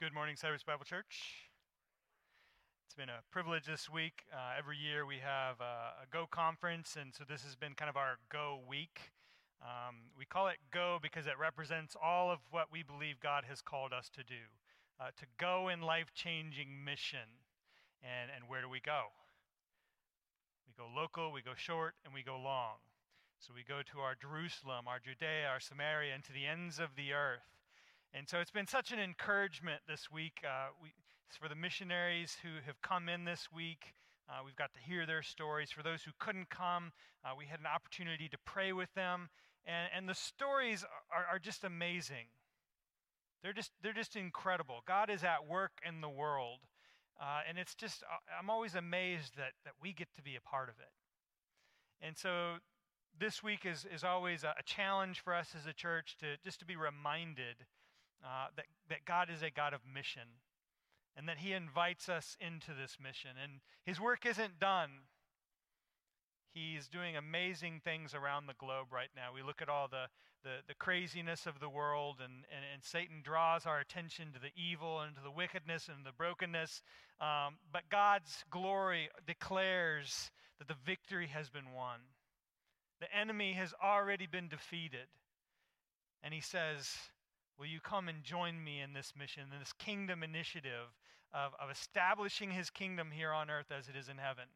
Good morning, Cypress Bible Church. It's been a privilege this week. Uh, every year we have a, a, Go conference, and so this has been kind of our Go week. Um, we call it Go because it represents all of what we believe God has called us to do uh, to go in life changing mission. And, and where do we go? We go local, we go short, and we go long. So we go to our Jerusalem, our Judea, our Samaria, and to the ends of the earth. And so it's been such an encouragement this week. Uh, we, for the missionaries who have come in this week, uh, we've got to hear their stories. For those who couldn't come, uh, we had an opportunity to pray with them. And, and the stories are, are just amazing. They're just, they're just incredible. God is at work in the world. Uh, and it's just, uh, I'm always amazed that, that we get to be a part of it. And so this week is, is always a, a challenge for us as a church to just to be reminded uh, that, that God is a God of mission and that He invites us into this mission. And His work isn't done. He's doing amazing things around the globe right now. We look at all the, the, the craziness of the world, and, and, and, Satan draws our attention to the evil and to the wickedness and the brokenness. Um, but God's glory declares that the victory has been won. The enemy has already been defeated. And he says, Will you come and join me in this mission, in this kingdom initiative of, of establishing his kingdom here on earth as it is in heaven?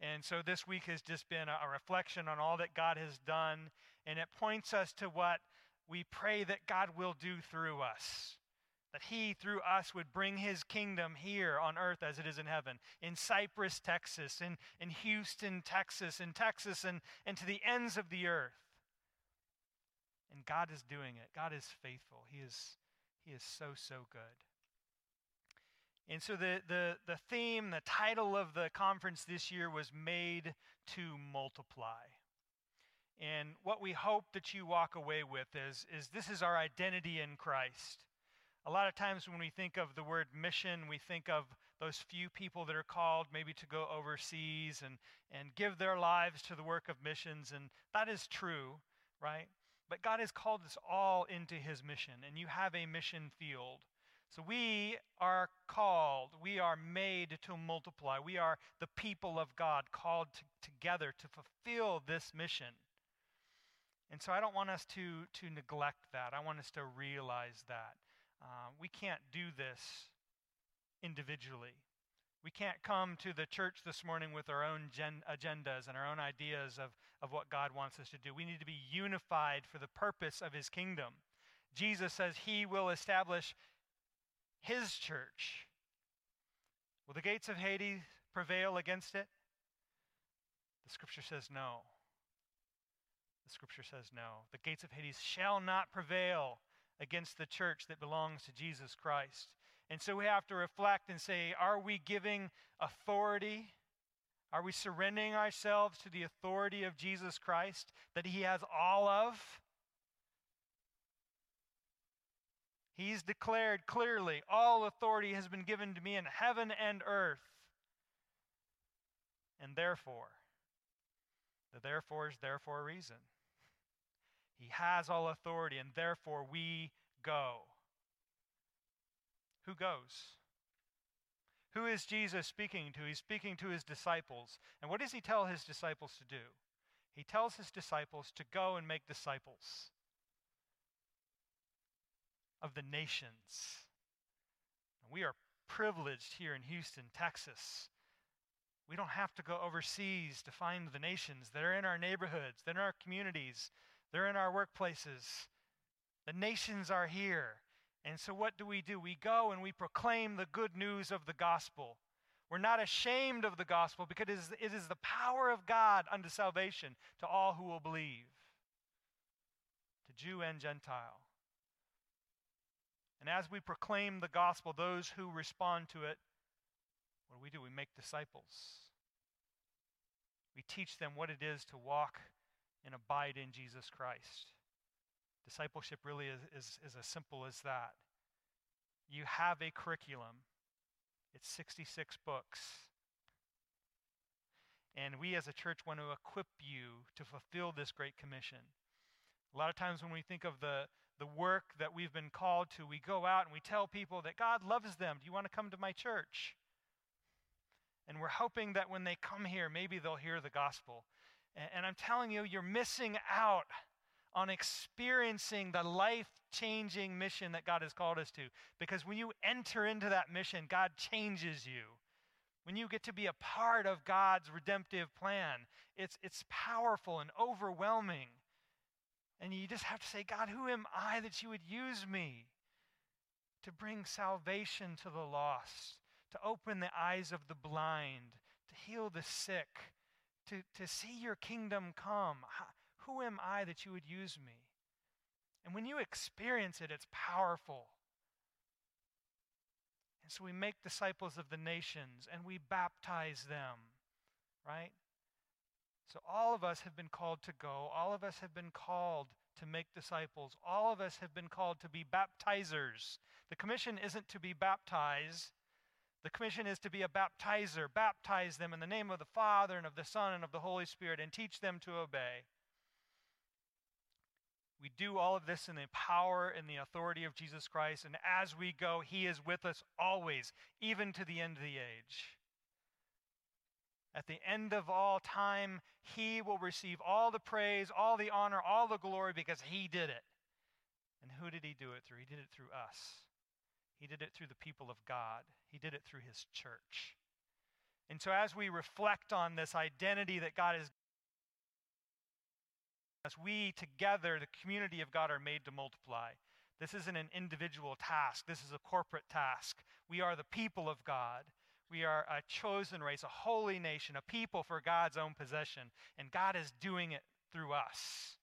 And so this week has just been a, a reflection on all that God has done, and it points us to what we pray that God will do through us. That he, through us, would bring his kingdom here on earth as it is in heaven, in Cypress, Texas, in, in Houston, Texas, in Texas, and, and to the ends of the earth. And God is doing it. God is faithful. He is, he is so, so good. And so the, the, the theme, the title of the conference this year was Made to Multiply. And what we hope that you walk away with is, is this is our identity in Christ. A lot of times when we think of the word mission, we think of those few people that are called maybe to go overseas and, and give their lives to the work of missions. And that is true, right? But God has called us all into his mission, and you have a mission field. So we are called, we are made to multiply. We are the people of God called to, together to fulfill this mission. And so I don't want us to, to neglect that. I want us to realize that. Uh, we can't do this individually. We can't come to the church this morning with our own gen- agendas and our own ideas of, of what God wants us to do. We need to be unified for the purpose of his kingdom. Jesus says he will establish his church. Will the gates of Hades prevail against it? The scripture says no. The scripture says no. The gates of Hades shall not prevail against the church that belongs to Jesus Christ. And so we have to reflect and say, are we giving authority? Are we surrendering ourselves to the authority of Jesus Christ that he has all of? He's declared clearly, all authority has been given to me in heaven and earth. And therefore, the therefore is therefore a reason. He has all authority, and therefore we go. Who goes? Who is Jesus speaking to? He's speaking to his disciples. And what does he tell his disciples to do? He tells his disciples to go and make disciples of the nations. We are privileged here in Houston, Texas. We don't have to go overseas to find the nations. They're in our neighborhoods, they're in our communities, they're in our workplaces. The nations are here. And so, what do we do? We go and we proclaim the good news of the gospel. We're not ashamed of the gospel because it is, the power of God unto salvation to all who will believe, to Jew and Gentile. And as we proclaim the gospel, those who respond to it, what do we do? We make disciples. We teach them what it is to walk and abide in Jesus Christ. Discipleship really is, is, is as simple as that. You have a curriculum, it's 66 books. And we as a church want to equip you to fulfill this great commission. A lot of times when we think of the, the work that we've been called to, we go out and we tell people that God loves them. Do you want to come to my church? And we're hoping that when they come here, maybe they'll hear the gospel. And, and I'm telling you, you're missing out on experiencing the life changing mission that God has called us to. Because when you enter into that mission, God changes you. When you get to be a part of God's redemptive plan, it's, it's powerful and overwhelming. And you just have to say, God, who am I that you would use me to bring salvation to the lost, to open the eyes of the blind, to heal the sick, to, to see your kingdom come? Who am I that you would use me? And when you experience it, it's powerful. And so we make disciples of the nations and we baptize them, right? So all of us have been called to go. All of us have been called to make disciples. All of us have been called to be baptizers. The commission isn't to be baptized. The commission is to be a baptizer. Baptize them in the name of the Father and of the Son and of the Holy Spirit and teach them to obey. We do all of this in the power and the authority of Jesus Christ, and as we go, He is with us always, even to the end of the age. At the end of all time, He will receive all the praise, all the honor, all the glory because He did it. And who did He do it through? He did it through us. He did it through the people of God, He did it through His church. And so, as we reflect on this identity that God has as we together, the community of God, are made to multiply. This isn't an individual task, this is a corporate task. We are the people of God. We are a chosen race, a holy nation, a people for God's own possession, and God is doing it through us.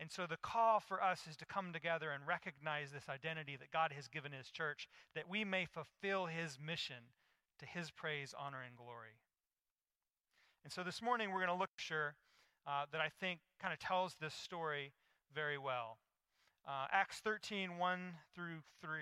And so the call for us is to come together and recognize this identity that God has given His church, that we may fulfill His mission to His praise, honor, and glory. And so this morning we're going to look sure uh, that I think kind of tells this story very well. Uh, Acts 13, 1 through 3.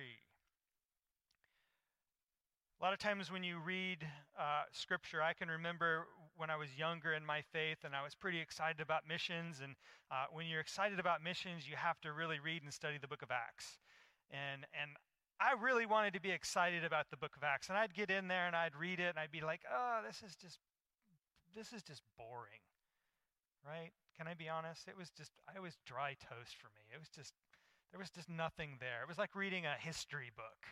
A lot of times when you read uh, scripture, I can remember when I was younger in my faith and I was pretty excited about missions. And uh, when you're excited about missions, you have to really read and study the book of Acts. And, and I really wanted to be excited about the book of Acts. And I'd get in there and I'd read it and I'd be like, oh, this is just, this is just boring right? Can I be honest? It was just, I was dry toast for me. It was just, there was just nothing there. It was like reading a history book.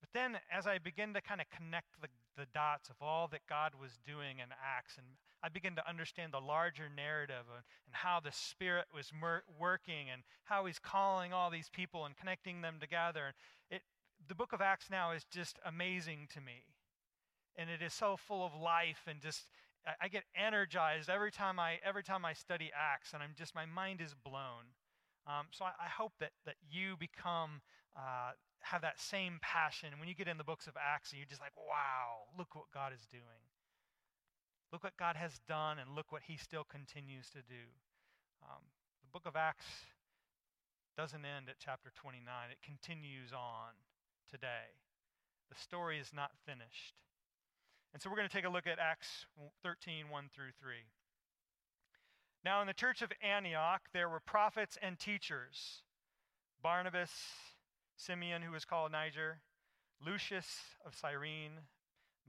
But then, as I begin to kind of connect the, the dots of all that God was doing in Acts, and I begin to understand the larger narrative and, and how the Spirit was mer- working and how He's calling all these people and connecting them together, it, the book of Acts now is just amazing to me. And it is so full of life and just I, get energized every time I every time I study Acts, and I'm just my mind is blown. Um, so I, I, hope that that you become uh, have that same passion when you get in the books of Acts, and you're just like, wow, look what God is doing. Look what God has done, and look what He still continues to do. Um, the book of Acts doesn't end at chapter 29; it continues on today. The story is not finished. And so we're going to take a look at Acts 13, 1 through 3. Now, in the church of Antioch, there were prophets and teachers Barnabas, Simeon, who was called Niger, Lucius of Cyrene,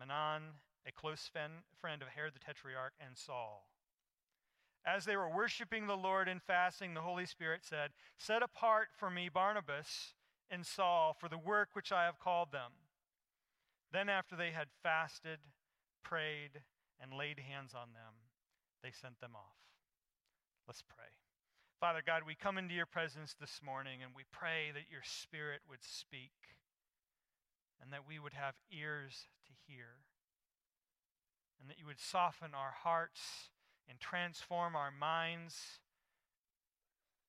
Manaen, a close friend of Herod the Tetrarch, and Saul. As they were worshiping the Lord and fasting, the Holy Spirit said, Set apart for me Barnabas and Saul for the work which I have called them. Then, after they had fasted, prayed, and laid hands on them, they sent them off. Let's pray. Father God, we come into your presence this morning and we pray that your Spirit would speak and that we would have ears to hear and that you would soften our hearts and transform our minds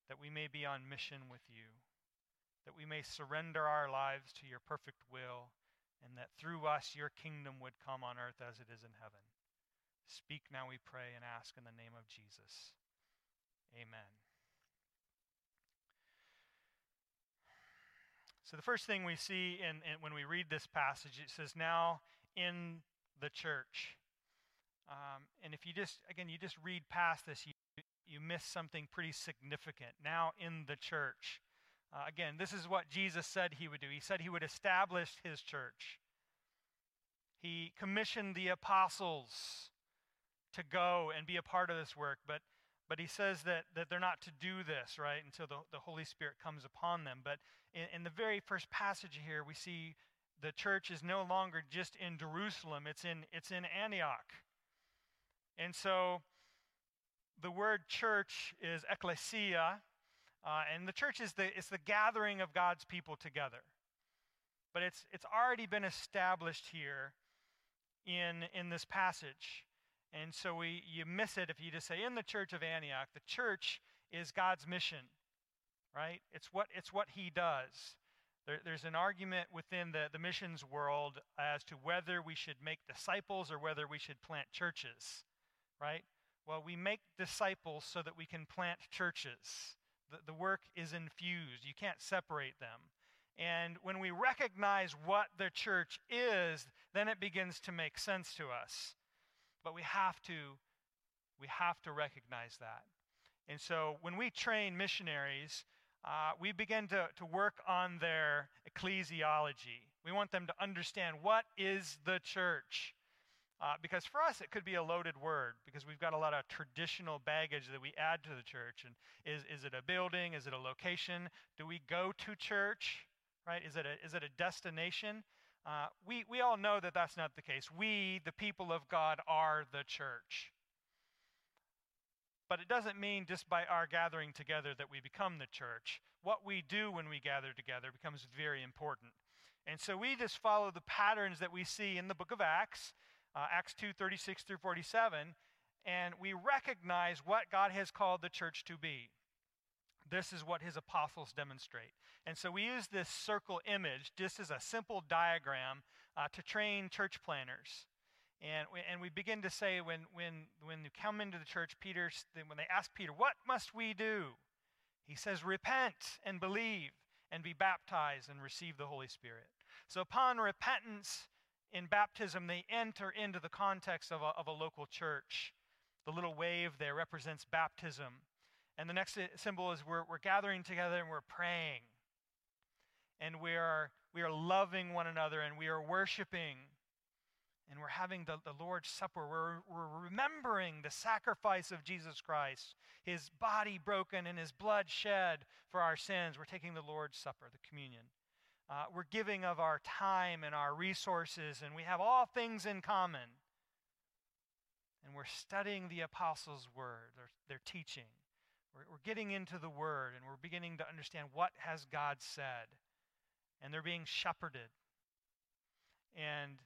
that we may be on mission with you, that we may surrender our lives to your perfect will and that through us your kingdom would come on earth as it is in heaven. Speak now, we pray and ask in the name of Jesus. Amen. So, the first thing we see in, in, when we read this passage, it says, Now in the church. Um, and if you just, again, you just read past this, you, you miss something pretty significant now in the church. Uh, again, this is what Jesus said he would do. He said he would establish his church. He commissioned the apostles to go and be a part of this work, but but he says that, that they're not to do this, right, until the, the Holy Spirit comes upon them. But in, in the very first passage here, we see the church is no longer just in Jerusalem, it's in, it's in Antioch. And so the word church is ecclesia, uh, and the church is the, it's the gathering of God's people together. But it's, it's already been established here in, in this passage. And so we, you miss it if you just say, in the church of Antioch, the church is God's mission, right? It's what, it's what he does. There, there's an argument within the, the missions world as to whether we should make disciples or whether we should plant churches, right? Well, we make disciples so that we can plant churches. The, the work is infused, you can't separate them. And when we recognize what the church is, then it begins to make sense to us. But we have to we have to recognize that. And so when we train missionaries, uh, we begin to, to work on their ecclesiology. We want them to understand what is the church. Uh, because for us, it could be a loaded word because we've got a lot of traditional baggage that we add to the church. And is, is it a building? Is it a location? Do we go to church? Right? Is it a, is it a destination? Uh, we, we all know that that's not the case. We, the people of God, are the church. But it doesn't mean just by our gathering together that we become the church. What we do when we gather together becomes very important. And so we just follow the patterns that we see in the book of Acts, uh, Acts 2 36 through 47, and we recognize what God has called the church to be. This is what his apostles demonstrate. And so we use this circle image just as a simple diagram uh, to train church planters. And we, and we begin to say when, when, when you come into the church, Peter, when they ask Peter, What must we do? He says, Repent and believe and be baptized and receive the Holy Spirit. So upon repentance in baptism, they enter into the context of a, of a local church. The little wave there represents baptism. And the next symbol is we're, we're gathering together and we're praying. And we are, we are loving one another and we are worshiping. And we're having the, the Lord's Supper. We're, we're remembering the sacrifice of Jesus Christ, his body broken and his blood shed for our sins. We're taking the Lord's Supper, the communion. Uh, we're giving of our time and our resources, and we have all things in common. And we're studying the apostles' word, their, their teaching. We're, we're getting into the Word and we're beginning to understand what has God said. And they're being shepherded. And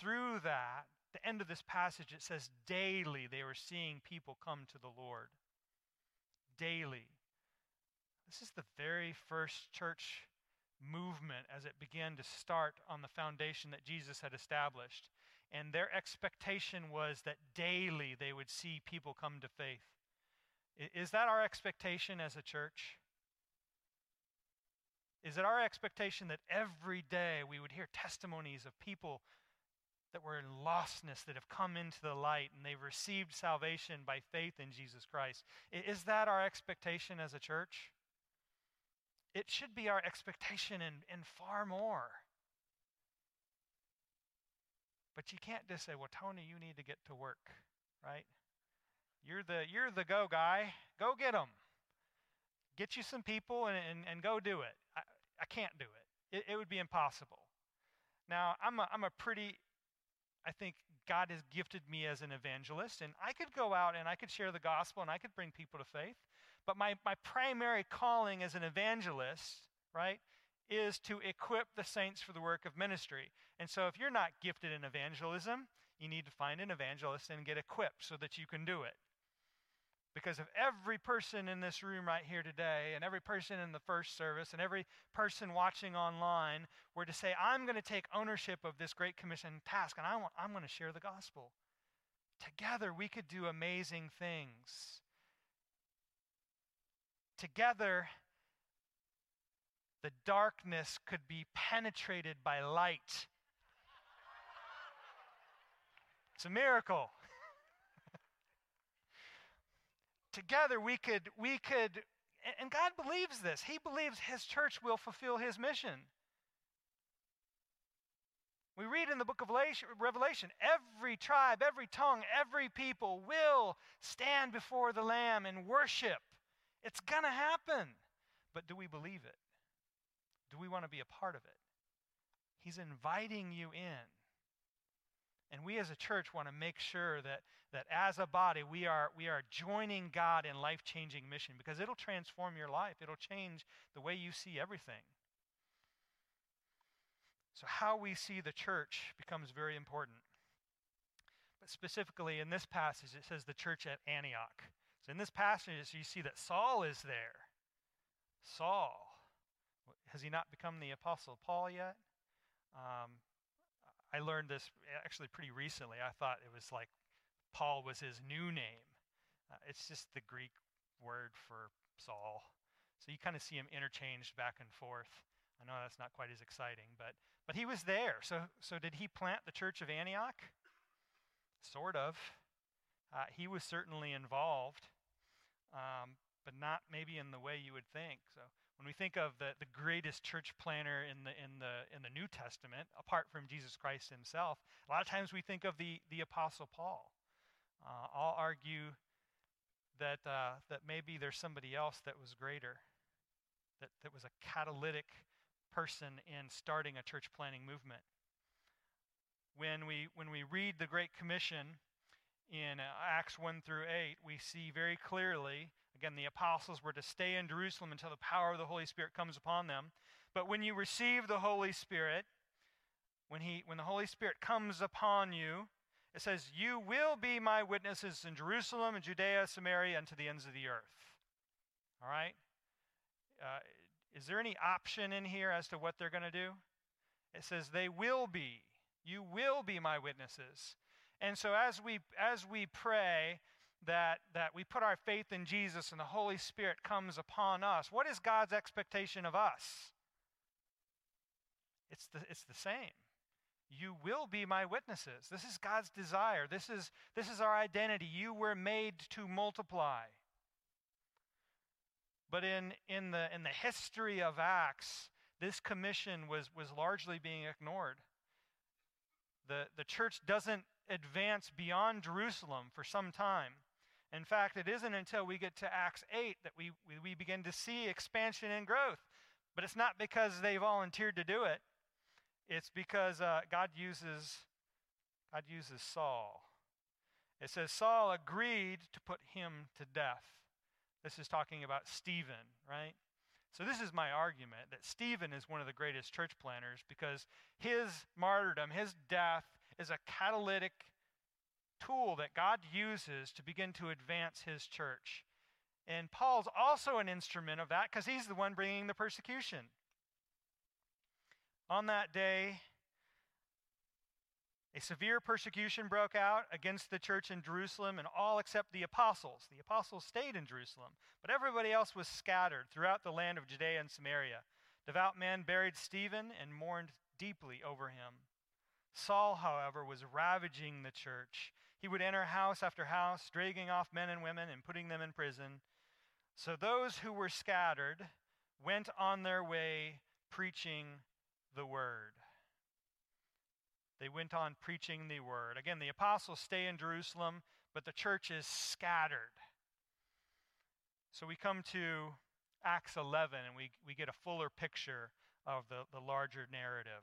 through that, the end of this passage, it says daily they were seeing people come to the Lord. Daily. This is the very first church movement as it began to start on the foundation that Jesus had established. And their expectation was that daily they would see people come to faith. Is that our expectation as a church? Is it our expectation that every day we would hear testimonies of people that were in lostness that have come into the light and they've received salvation by faith in Jesus Christ? Is that our expectation as a church? It should be our expectation and, and far more. But you can't just say, well, Tony, you need to get to work, right? You're the, you're the go guy. Go get them. Get you some people and, and, and go do it. I, I can't do it. it. It would be impossible. Now, I'm a, I'm a pretty, I think God has gifted me as an evangelist, and I could go out and I could share the gospel and I could bring people to faith. But my, my primary calling as an evangelist, right, is to equip the saints for the work of ministry. And so if you're not gifted in evangelism, you need to find an evangelist and get equipped so that you can do it. Because if every person in this room right here today, and every person in the first service, and every person watching online were to say, I'm going to take ownership of this Great Commission task, and I want, I'm going to share the gospel, together we could do amazing things. Together, the darkness could be penetrated by light. It's a miracle. together we could, we could, and God believes this. He believes His church will fulfill His mission. We read in the book of Revelation every tribe, every tongue, every people will stand before the Lamb and worship. It's going to happen. But do we believe it? Do we want to be a part of it? He's inviting you in. And we as a church want to make sure that, that as a body, we are, we are joining God in life changing mission because it'll transform your life. It'll change the way you see everything. So, how we see the church becomes very important. But specifically in this passage, it says the church at Antioch. So, in this passage, you see that Saul is there. Saul. Has he not become the Apostle Paul yet? Um, I learned this actually pretty recently. I thought it was like Paul was his new name. Uh, it's just the Greek word for Saul. So you kind of see him interchanged back and forth. I know that's not quite as exciting, but but he was there. So so did he plant the church of Antioch? Sort of. Uh, he was certainly involved, um, but not maybe in the way you would think. So when we think of the, the greatest church planter in the, in, the, in the New Testament, apart from Jesus Christ himself, a lot of times we think of the, the Apostle Paul. Uh, I'll argue that, uh, that maybe there's somebody else that was greater, that, that was a catalytic person in starting a church planting movement. When we, when we read the Great Commission in uh, Acts 1 through 8, we see very clearly Again, the apostles were to stay in Jerusalem until the power of the Holy Spirit comes upon them. But when you receive the Holy Spirit, when, he, when the Holy Spirit comes upon you, it says, You will be my witnesses in Jerusalem and Judea, Samaria, and to the ends of the earth. All right? Uh, is there any option in here as to what they're going to do? It says, They will be. You will be my witnesses. And so as we as we pray, that, that we put our faith in Jesus and the Holy Spirit comes upon us, what is God's expectation of us? It's the, it's the same. You will be my witnesses. This is God's desire. This is, this is our identity. You were made to multiply. But in, in, the, in the history of Acts, this commission was, was largely being ignored. The, the church doesn't advance beyond Jerusalem for some time. In fact, it isn't until we get to Acts 8 that we, we, we begin to see expansion and growth. But it's not because they volunteered to do it, it's because uh, God, uses, God uses Saul. It says Saul agreed to put him to death. This is talking about Stephen, right? So, this is my argument that Stephen is one of the greatest church planters because his martyrdom, his death, is a catalytic tool that God uses to begin to advance his church. And Paul's also an instrument of that because he's the one bringing the persecution. On that day, a severe persecution broke out against the church in Jerusalem, and all except the apostles. The apostles stayed in Jerusalem, but everybody else was scattered throughout the land of Judea and Samaria. Devout men buried Stephen and mourned deeply over him. Saul, however, was ravaging the church he would enter house after house, dragging off men and women and putting them in prison. So those who were scattered went on their way preaching the word. They went on preaching the word. Again, the apostles stay in Jerusalem, but the church is scattered. So we come to Acts 11 and we, we get a fuller picture of the, the larger narrative.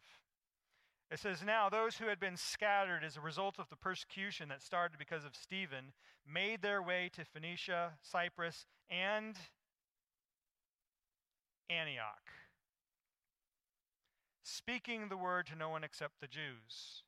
It says, Now those who had been scattered as a result of the persecution that started because of Stephen made their way to Phoenicia, Cyprus, and Antioch, speaking the word to no one except the Jews.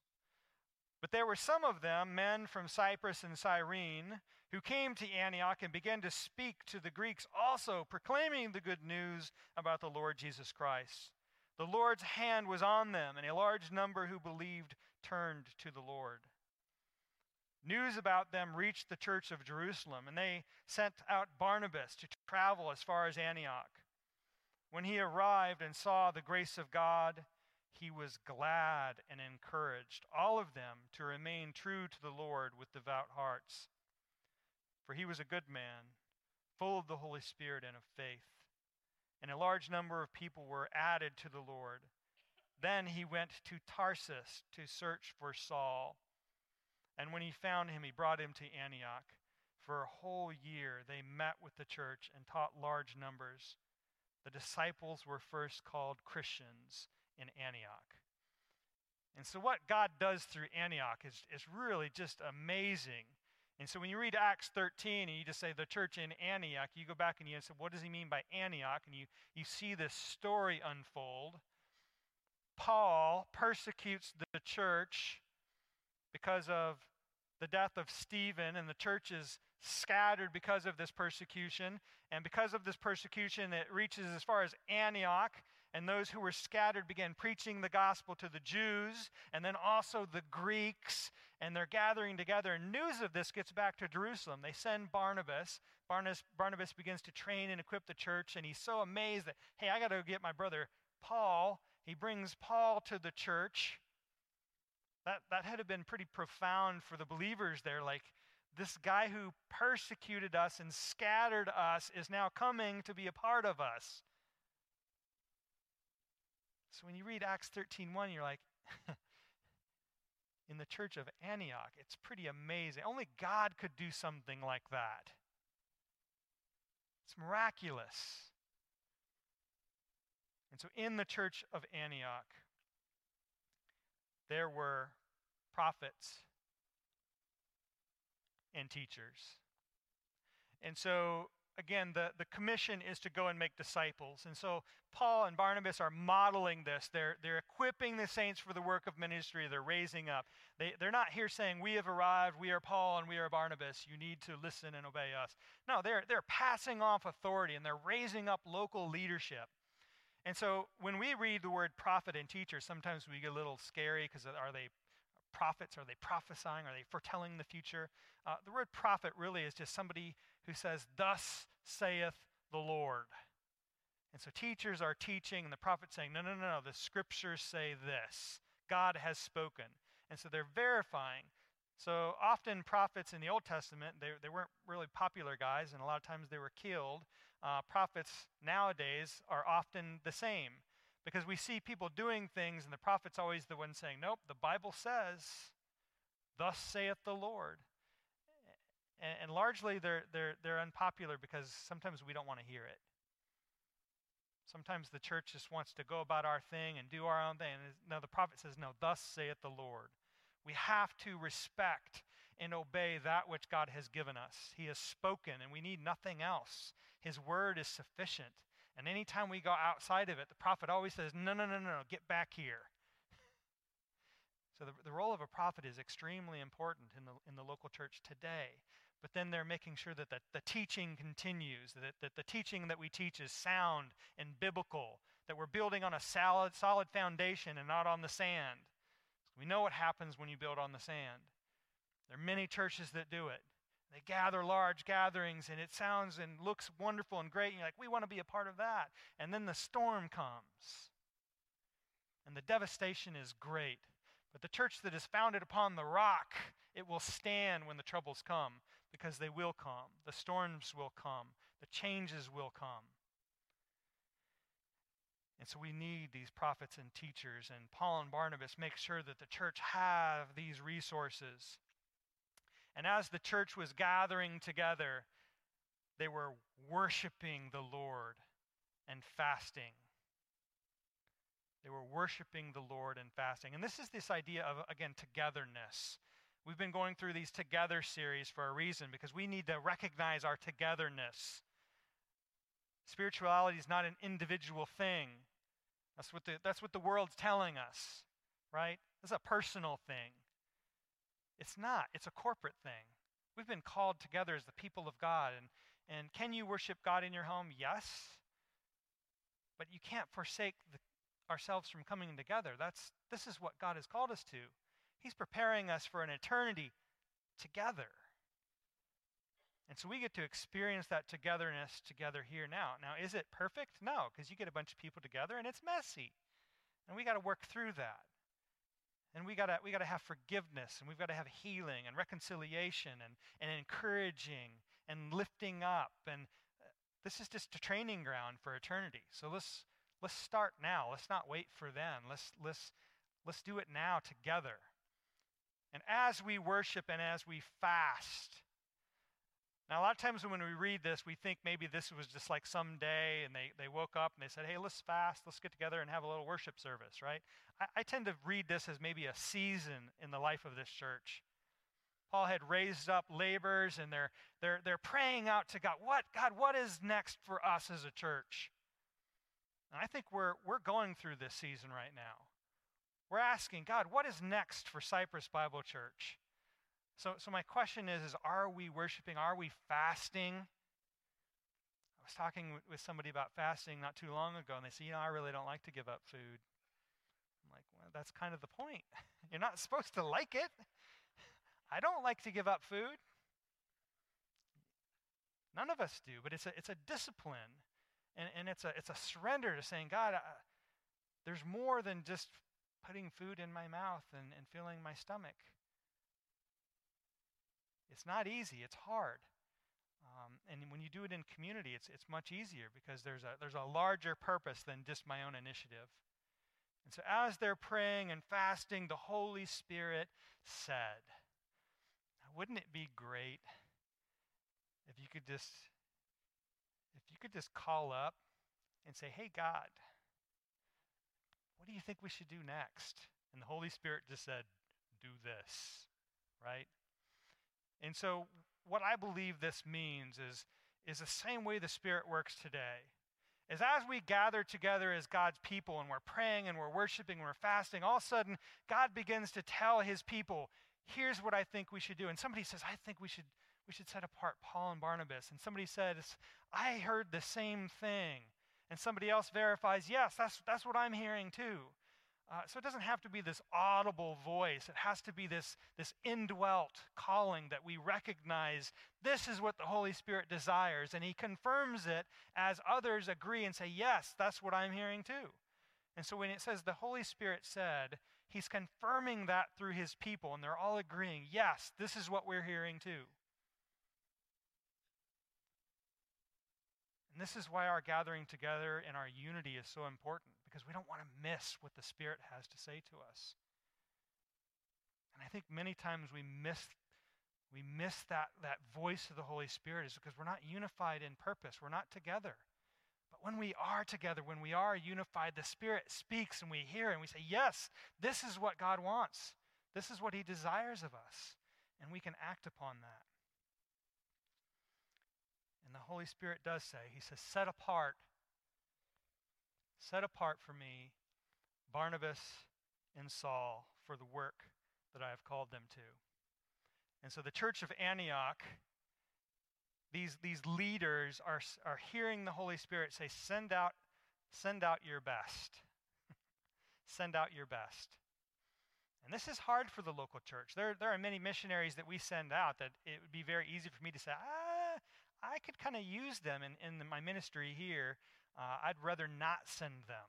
But there were some of them, men from Cyprus and Cyrene, who came to Antioch and began to speak to the Greeks also, proclaiming the good news about the Lord Jesus Christ. The Lord's hand was on them, and a large number who believed turned to the Lord. News about them reached the church of Jerusalem, and they sent out Barnabas to travel as far as Antioch. When he arrived and saw the grace of God, he was glad and encouraged all of them to remain true to the Lord with devout hearts. For he was a good man, full of the Holy Spirit and of faith. And a large number of people were added to the Lord. Then he went to Tarsus to search for Saul. And when he found him, he brought him to Antioch. For a whole year, they met with the church and taught large numbers. The disciples were first called Christians in Antioch. And so, what God does through Antioch is, is really just amazing. And so, when you read Acts 13 and you just say the church in Antioch, you go back and you say, what does he mean by Antioch? And you, you see this story unfold. Paul persecutes the church because of the death of Stephen, and the church is scattered because of this persecution. And because of this persecution, it reaches as far as Antioch. And those who were scattered began preaching the gospel to the Jews and then also the Greeks. And they're gathering together. And news of this gets back to Jerusalem. They send Barnabas. Barnabas, Barnabas begins to train and equip the church. And he's so amazed that, hey, I got to get my brother Paul. He brings Paul to the church. That, that had been pretty profound for the believers there. Like, this guy who persecuted us and scattered us is now coming to be a part of us. So when you read Acts 13:1, you're like, in the church of Antioch, it's pretty amazing. Only God could do something like that. It's miraculous. And so in the church of Antioch, there were prophets and teachers. And so, again, the, the commission is to go and make disciples. And so, Paul and Barnabas are modeling this. They're, they're equipping the saints for the work of ministry, they're raising up. They, they're not here saying, We have arrived, we are Paul, and we are Barnabas. You need to listen and obey us. No, they're, they're passing off authority and they're raising up local leadership. And so when we read the word prophet and teacher, sometimes we get a little scary because are they prophets? Are they prophesying? Are they foretelling the future? Uh, the word prophet really is just somebody who says, Thus saith the Lord. And so teachers are teaching, and the prophet's saying, No, no, no, no, the scriptures say this. God has spoken. And so they're verifying. So often prophets in the Old Testament, they, they weren't really popular guys, and a lot of times they were killed uh, prophets nowadays are often the same because we see people doing things, and the prophet's always the one saying, Nope, the Bible says, Thus saith the Lord. And, and largely they're, they're, they're unpopular because sometimes we don't want to hear it. Sometimes the church just wants to go about our thing and do our own thing. No, the prophet says, No, thus saith the Lord. We have to respect and obey that which God has given us. He has spoken, and we need nothing else. His word is sufficient. And anytime we go outside of it, the prophet always says, No, no, no, no, get back here. So the, the role of a prophet is extremely important in the, in the local church today. But then they're making sure that the, the teaching continues, that, that the teaching that we teach is sound and biblical, that we're building on a solid, solid foundation and not on the sand. We know what happens when you build on the sand. There are many churches that do it. They gather large gatherings and it sounds and looks wonderful and great. And you're like, we want to be a part of that. And then the storm comes. And the devastation is great. But the church that is founded upon the rock, it will stand when the troubles come because they will come. The storms will come. The changes will come. And so we need these prophets and teachers. And Paul and Barnabas make sure that the church have these resources. And as the church was gathering together, they were worshiping the Lord and fasting. They were worshiping the Lord and fasting. And this is this idea of, again, togetherness. We've been going through these together series for a reason because we need to recognize our togetherness. Spirituality is not an individual thing. That's what the, that's what the world's telling us, right? It's a personal thing. It's not, it's a corporate thing. We've been called together as the people of God. And, and can you worship God in your home? Yes. But you can't forsake the, ourselves from coming together. That's, this is what God has called us to. He's preparing us for an eternity together. And so we get to experience that togetherness together here now. Now, is it perfect? No, because you get a bunch of people together and it's messy. And we got to work through that. And we gotta we gotta have forgiveness and we've got to have healing and reconciliation and, and encouraging and lifting up and uh, this is just a training ground for eternity. So let's let's start now. Let's not wait for then. Let's let's let's do it now together. And as we worship and as we fast, now, a lot of times when we read this, we think maybe this was just like some day and they, they woke up and they said, hey, let's fast, let's get together and have a little worship service, right? I, I tend to read this as maybe a season in the life of this church. Paul had raised up laborers and they're, they're, they're praying out to God, what, God, what is next for us as a church? And I think we're, we're going through this season right now. We're asking, God, what is next for Cypress Bible Church? So, so my question is, is are we worshiping? Are we fasting? I was talking with somebody about fasting not too long ago, and they said, you know, I really don't like to give up food. I'm like, well, that's kind of the point. You're not supposed to like it. I don't like to give up food. None of us do, but it's a, it's a discipline. And, and it's, a, it's a surrender to saying, God, uh, there's more than just putting food in my mouth and, and filling my stomach. It's not easy, it's hard. Um, and when you do it in community, it's, it's much easier because there's a, there's a larger purpose than just my own initiative. And so, as they're praying and fasting, the Holy Spirit said, Wouldn't it be great if you could just if you could just call up and say, Hey, God, what do you think we should do next? And the Holy Spirit just said, Do this, right? And so, what I believe this means is, is the same way the Spirit works today. Is as we gather together as God's people and we're praying and we're worshiping and we're fasting, all of a sudden God begins to tell his people, here's what I think we should do. And somebody says, I think we should we should set apart Paul and Barnabas. And somebody says, I heard the same thing. And somebody else verifies, yes, that's, that's what I'm hearing too. Uh, so it doesn't have to be this audible voice. It has to be this, this indwelt calling that we recognize this is what the Holy Spirit desires. And He confirms it as others agree and say, yes, that's what I'm hearing too. And so when it says the Holy Spirit said, He's confirming that through His people, and they're all agreeing, yes, this is what we're hearing too. And this is why our gathering together and our unity is so important because we don't want to miss what the Spirit has to say to us. And I think many times we miss we miss that, that voice of the Holy Spirit is because we're not unified in purpose. We're not together. But when we are together, when we are unified, the Spirit speaks and we hear and we say, Yes, this is what God wants. This is what He desires of us. And we can act upon that. And the Holy Spirit does say, He says, set apart, set apart for me Barnabas and Saul for the work that I have called them to. And so the church of Antioch, these, these leaders are, are hearing the Holy Spirit say, send out, send out your best. send out your best. And this is hard for the local church. There, there are many missionaries that we send out that it would be very easy for me to say, ah, I could kind of use them in, in my ministry here. Uh, I'd rather not send them.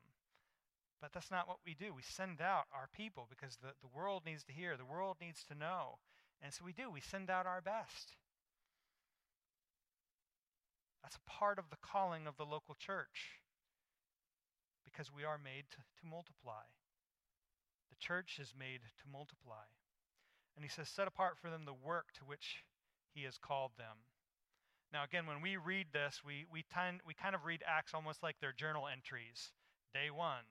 But that's not what we do. We send out our people because the, the world needs to hear, the world needs to know. And so we do. We send out our best. That's a part of the calling of the local church because we are made to, to multiply. The church is made to multiply. And he says, set apart for them the work to which he has called them. Now, again, when we read this, we, we, tend, we kind of read Acts almost like they're journal entries day one,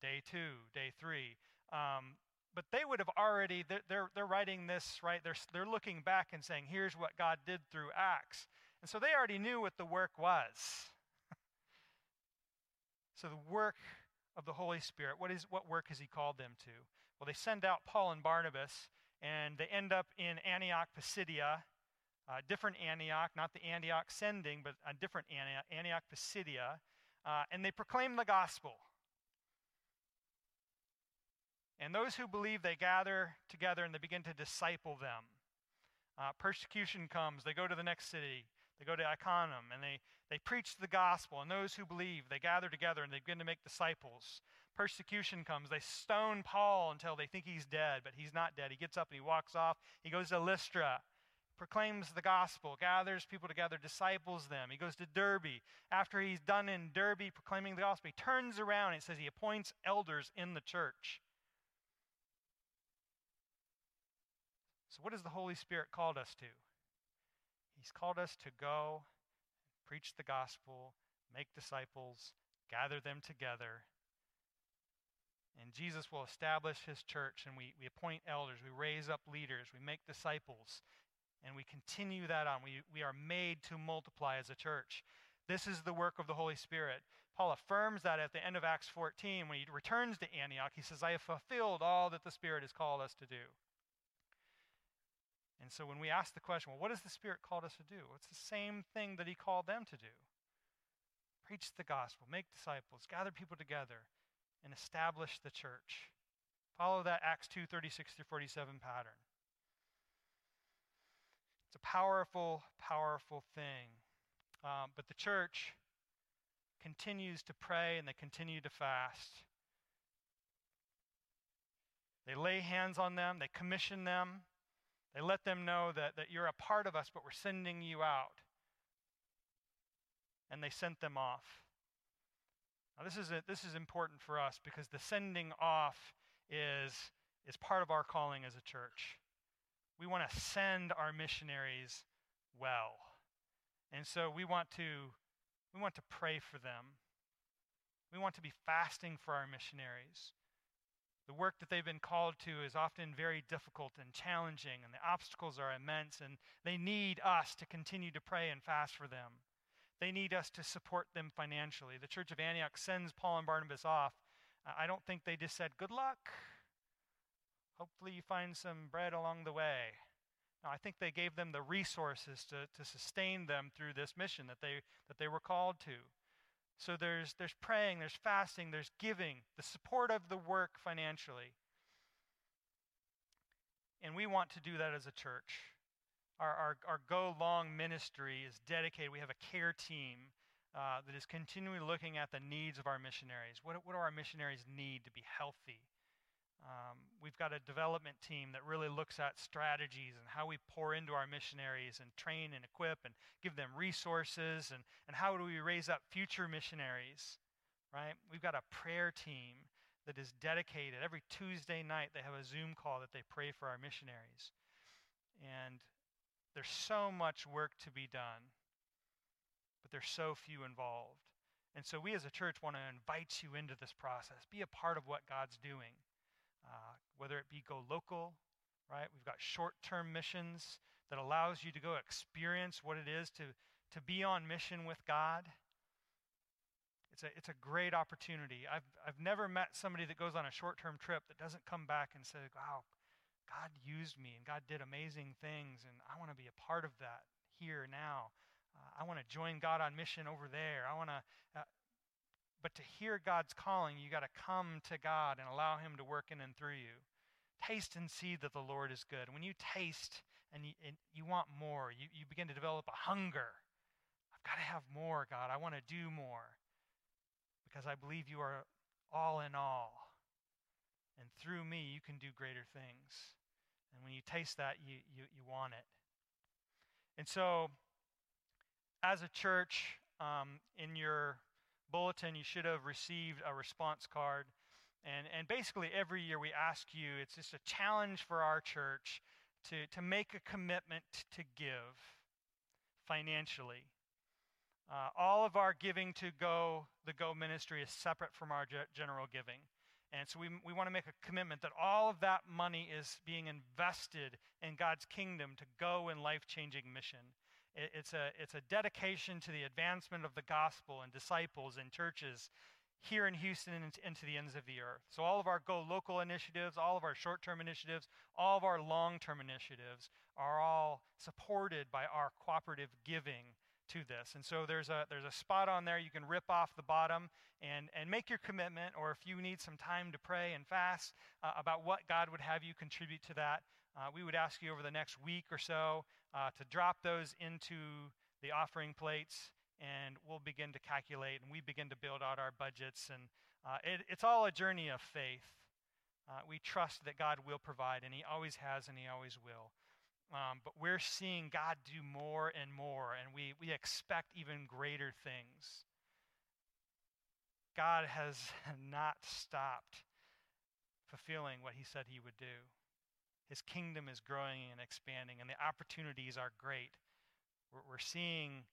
day two, day three. Um, but they would have already, they're, they're, they're writing this, right? They're, they're looking back and saying, here's what God did through Acts. And so they already knew what the work was. so the work of the Holy Spirit, what, is, what work has he called them to? Well, they send out Paul and Barnabas, and they end up in Antioch, Pisidia, uh, different Antioch, not the Antioch sending, but a different Antioch, Antioch Pisidia, uh, and they proclaim the gospel. And those who believe, they gather together and they begin to disciple them. Uh, persecution comes, they go to the next city, they go to Iconium, and they, they preach the gospel. And those who believe, they gather together and they begin to make disciples. Persecution comes, they stone Paul until they think he's dead, but he's not dead. He gets up and he walks off. He goes to Lystra proclaims the gospel, gathers people together, disciples them. He goes to Derbe. After he's done in Derbe proclaiming the gospel, he turns around and says he appoints elders in the church. So, what has the Holy Spirit called us to? He's called us to go, preach the gospel, make disciples, gather them together. And Jesus will establish his church, and we, we appoint elders, we raise up leaders, we make disciples, and we continue that on. We, we are made to multiply as a church. This is the work of the Holy Spirit. Paul affirms that at the end of Acts 14 when he returns to Antioch. He says, I have fulfilled all that the Spirit has called us to do. And so when we ask the question, well, what has the Spirit called us to do? It's the same thing that He called them to do preach the gospel, make disciples, gather people together, and establish the church. Follow that Acts 2 36 through 47 pattern. It's a powerful, powerful thing. Um, but the church continues to pray and they continue to fast. They lay hands on them, they commission them, they let them know that, that you're a part of us, but we're sending you out. And they sent them off. Now, this is, a, this is important for us because the sending off is, is part of our calling as a church. We want to send our missionaries well. And so we want to we want to pray for them. We want to be fasting for our missionaries. The work that they've been called to is often very difficult and challenging, and the obstacles are immense, and they need us to continue to pray and fast for them. They need us to support them financially. The Church of Antioch sends Paul and Barnabas off. Uh, I don't think they just said, Good luck. Hopefully, you find some bread along the way. No, I think they gave them the resources to, to sustain them through this mission that they, that they were called to. So there's, there's praying, there's fasting, there's giving, the support of the work financially. And we want to do that as a church. Our, our, our Go Long ministry is dedicated. We have a care team uh, that is continually looking at the needs of our missionaries. What, what do our missionaries need to be healthy? Um, we've got a development team that really looks at strategies and how we pour into our missionaries and train and equip and give them resources and, and how do we raise up future missionaries, right? We've got a prayer team that is dedicated. Every Tuesday night, they have a Zoom call that they pray for our missionaries. And there's so much work to be done, but there's so few involved. And so we as a church want to invite you into this process. Be a part of what God's doing whether it be go local, right? We've got short term missions that allows you to go experience what it is to, to be on mission with God. It's a, it's a great opportunity. I've, I've never met somebody that goes on a short term trip that doesn't come back and say, wow, God used me and God did amazing things, and I want to be a part of that here now. Uh, I want to join God on mission over there. I want to. Uh, but to hear God's calling, you got to come to God and allow Him to work in and through you. Taste and see that the Lord is good. When you taste and you, and you want more, you, you begin to develop a hunger. I've got to have more, God. I want to do more because I believe you are all in all. And through me, you can do greater things. And when you taste that, you, you, you want it. And so, as a church, um, in your bulletin, you should have received a response card. And, and basically, every year we ask you, it's just a challenge for our church to, to make a commitment to give financially. Uh, all of our giving to Go, the Go ministry, is separate from our ge- general giving. And so we, we want to make a commitment that all of that money is being invested in God's kingdom to go in life changing mission. It's a, it's a dedication to the advancement of the gospel and disciples and churches here in Houston and into the ends of the earth. So, all of our Go Local initiatives, all of our short term initiatives, all of our long term initiatives are all supported by our cooperative giving to this. And so there's a there's a spot on there you can rip off the bottom and and make your commitment or if you need some time to pray and fast uh, about what God would have you contribute to that, uh, we would ask you over the next week or so uh, to drop those into the offering plates, and we'll begin to calculate and we begin to build out our budgets. And uh, it, it's all a journey of faith. Uh, we trust that God will provide, and He always has, and He always will. Um, but we're seeing God do more and more, and we, we expect even greater things. God has not stopped fulfilling what he said he would do. His kingdom is growing and expanding, and the opportunities are great. We're, we're seeing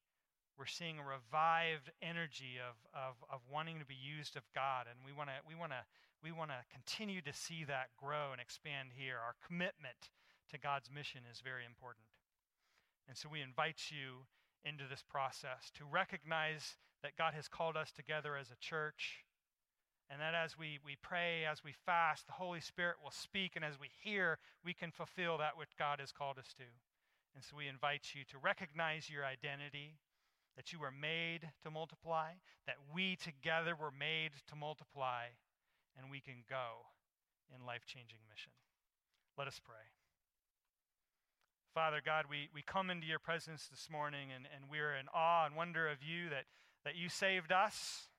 we're seeing a revived energy of, of, of wanting to be used of God, and we want to we want to we want to continue to see that grow and expand here. Our commitment to God's mission is very important, and so we invite you into this process to recognize that God has called us together as a church. And that as we, we pray, as we fast, the Holy Spirit will speak. And as we hear, we can fulfill that which God has called us to. And so we invite you to recognize your identity, that you were made to multiply, that we together were made to multiply, and we can go in life changing mission. Let us pray. Father God, we, we come into your presence this morning and, and we're in awe and wonder of you that, that you saved us,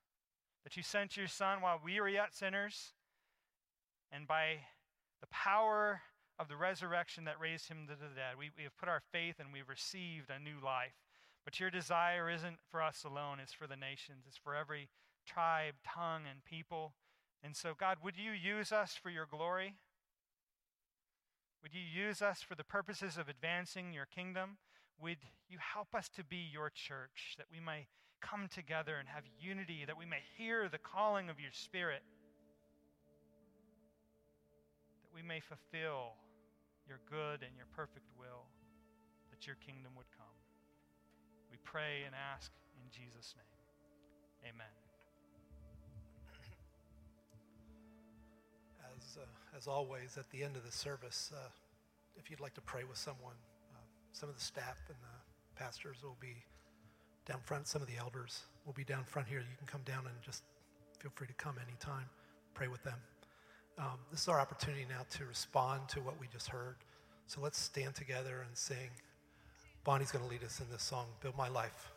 that you sent your Son while we were yet sinners, and by the power of the resurrection that raised him to the dead, we, we have put our faith and we've received a new life. But your desire isn't for us alone, it's for the nations, it's for every tribe, tongue, and people. And so, God, would you use us for your glory? Would you use us for the purposes of advancing your kingdom? Would you help us to be your church, that we may come together and have unity, that we may hear the calling of your Spirit, that we may fulfill your good and your perfect will, that your kingdom would come. We pray and ask in Jesus' name. Amen. As, uh, as always, at the end of the service, uh, if you'd like to pray with someone, uh, some of the staff and the pastors will be down front. Some of the elders will be down front here. You can come down and just feel free to come anytime, pray with them. Um, this is our opportunity now to respond to what we just heard. So let's stand together and sing. Bonnie's going to lead us in this song, Build My Life.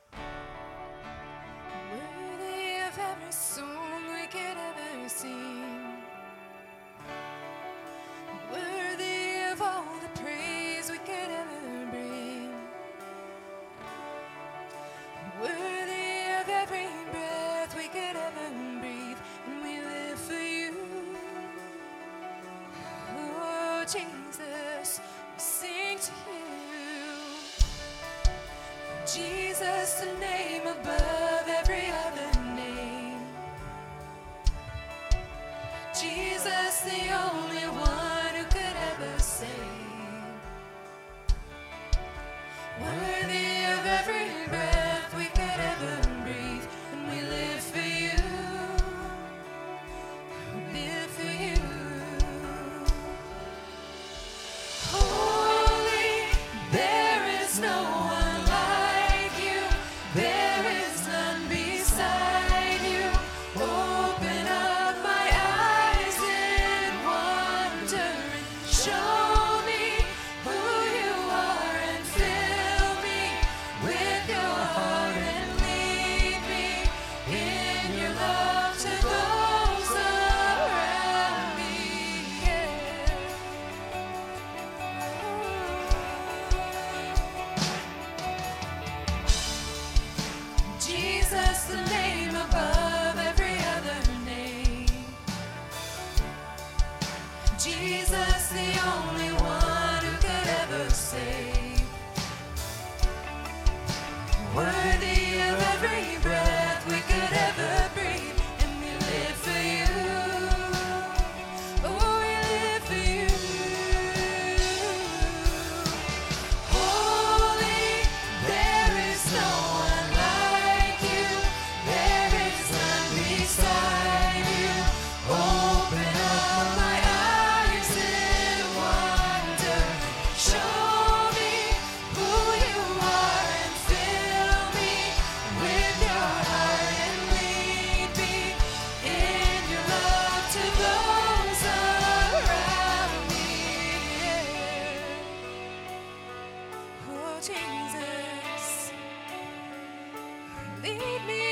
Jesus, lead me.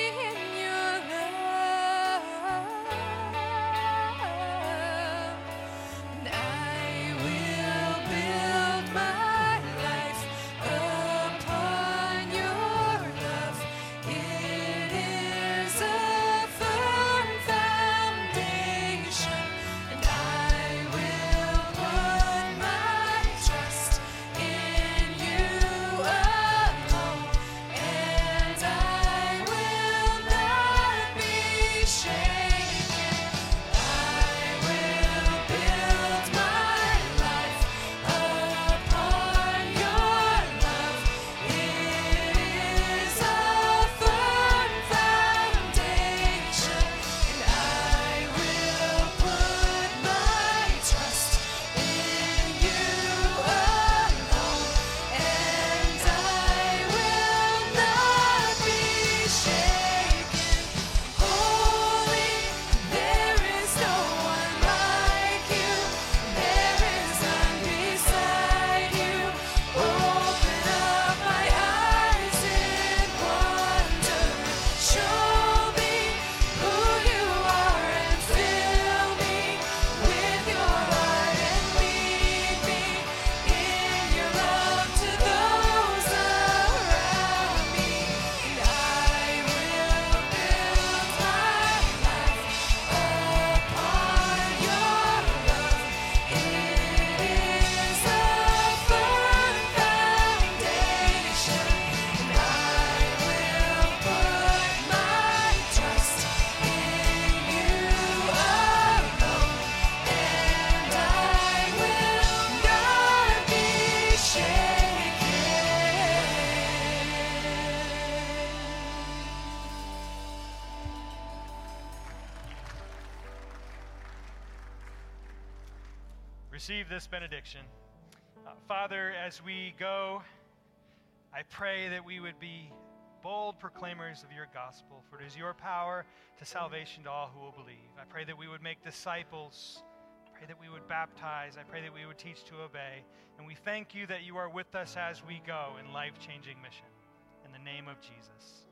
Benediction. Uh, Father, as we go, I pray that we would be bold proclaimers of your gospel, for it is your power to salvation to all who will believe. I pray that we would make disciples. I pray that we would baptize. I pray that we would teach to obey. And we thank you that you are with us as we go in life changing mission. In the name of Jesus.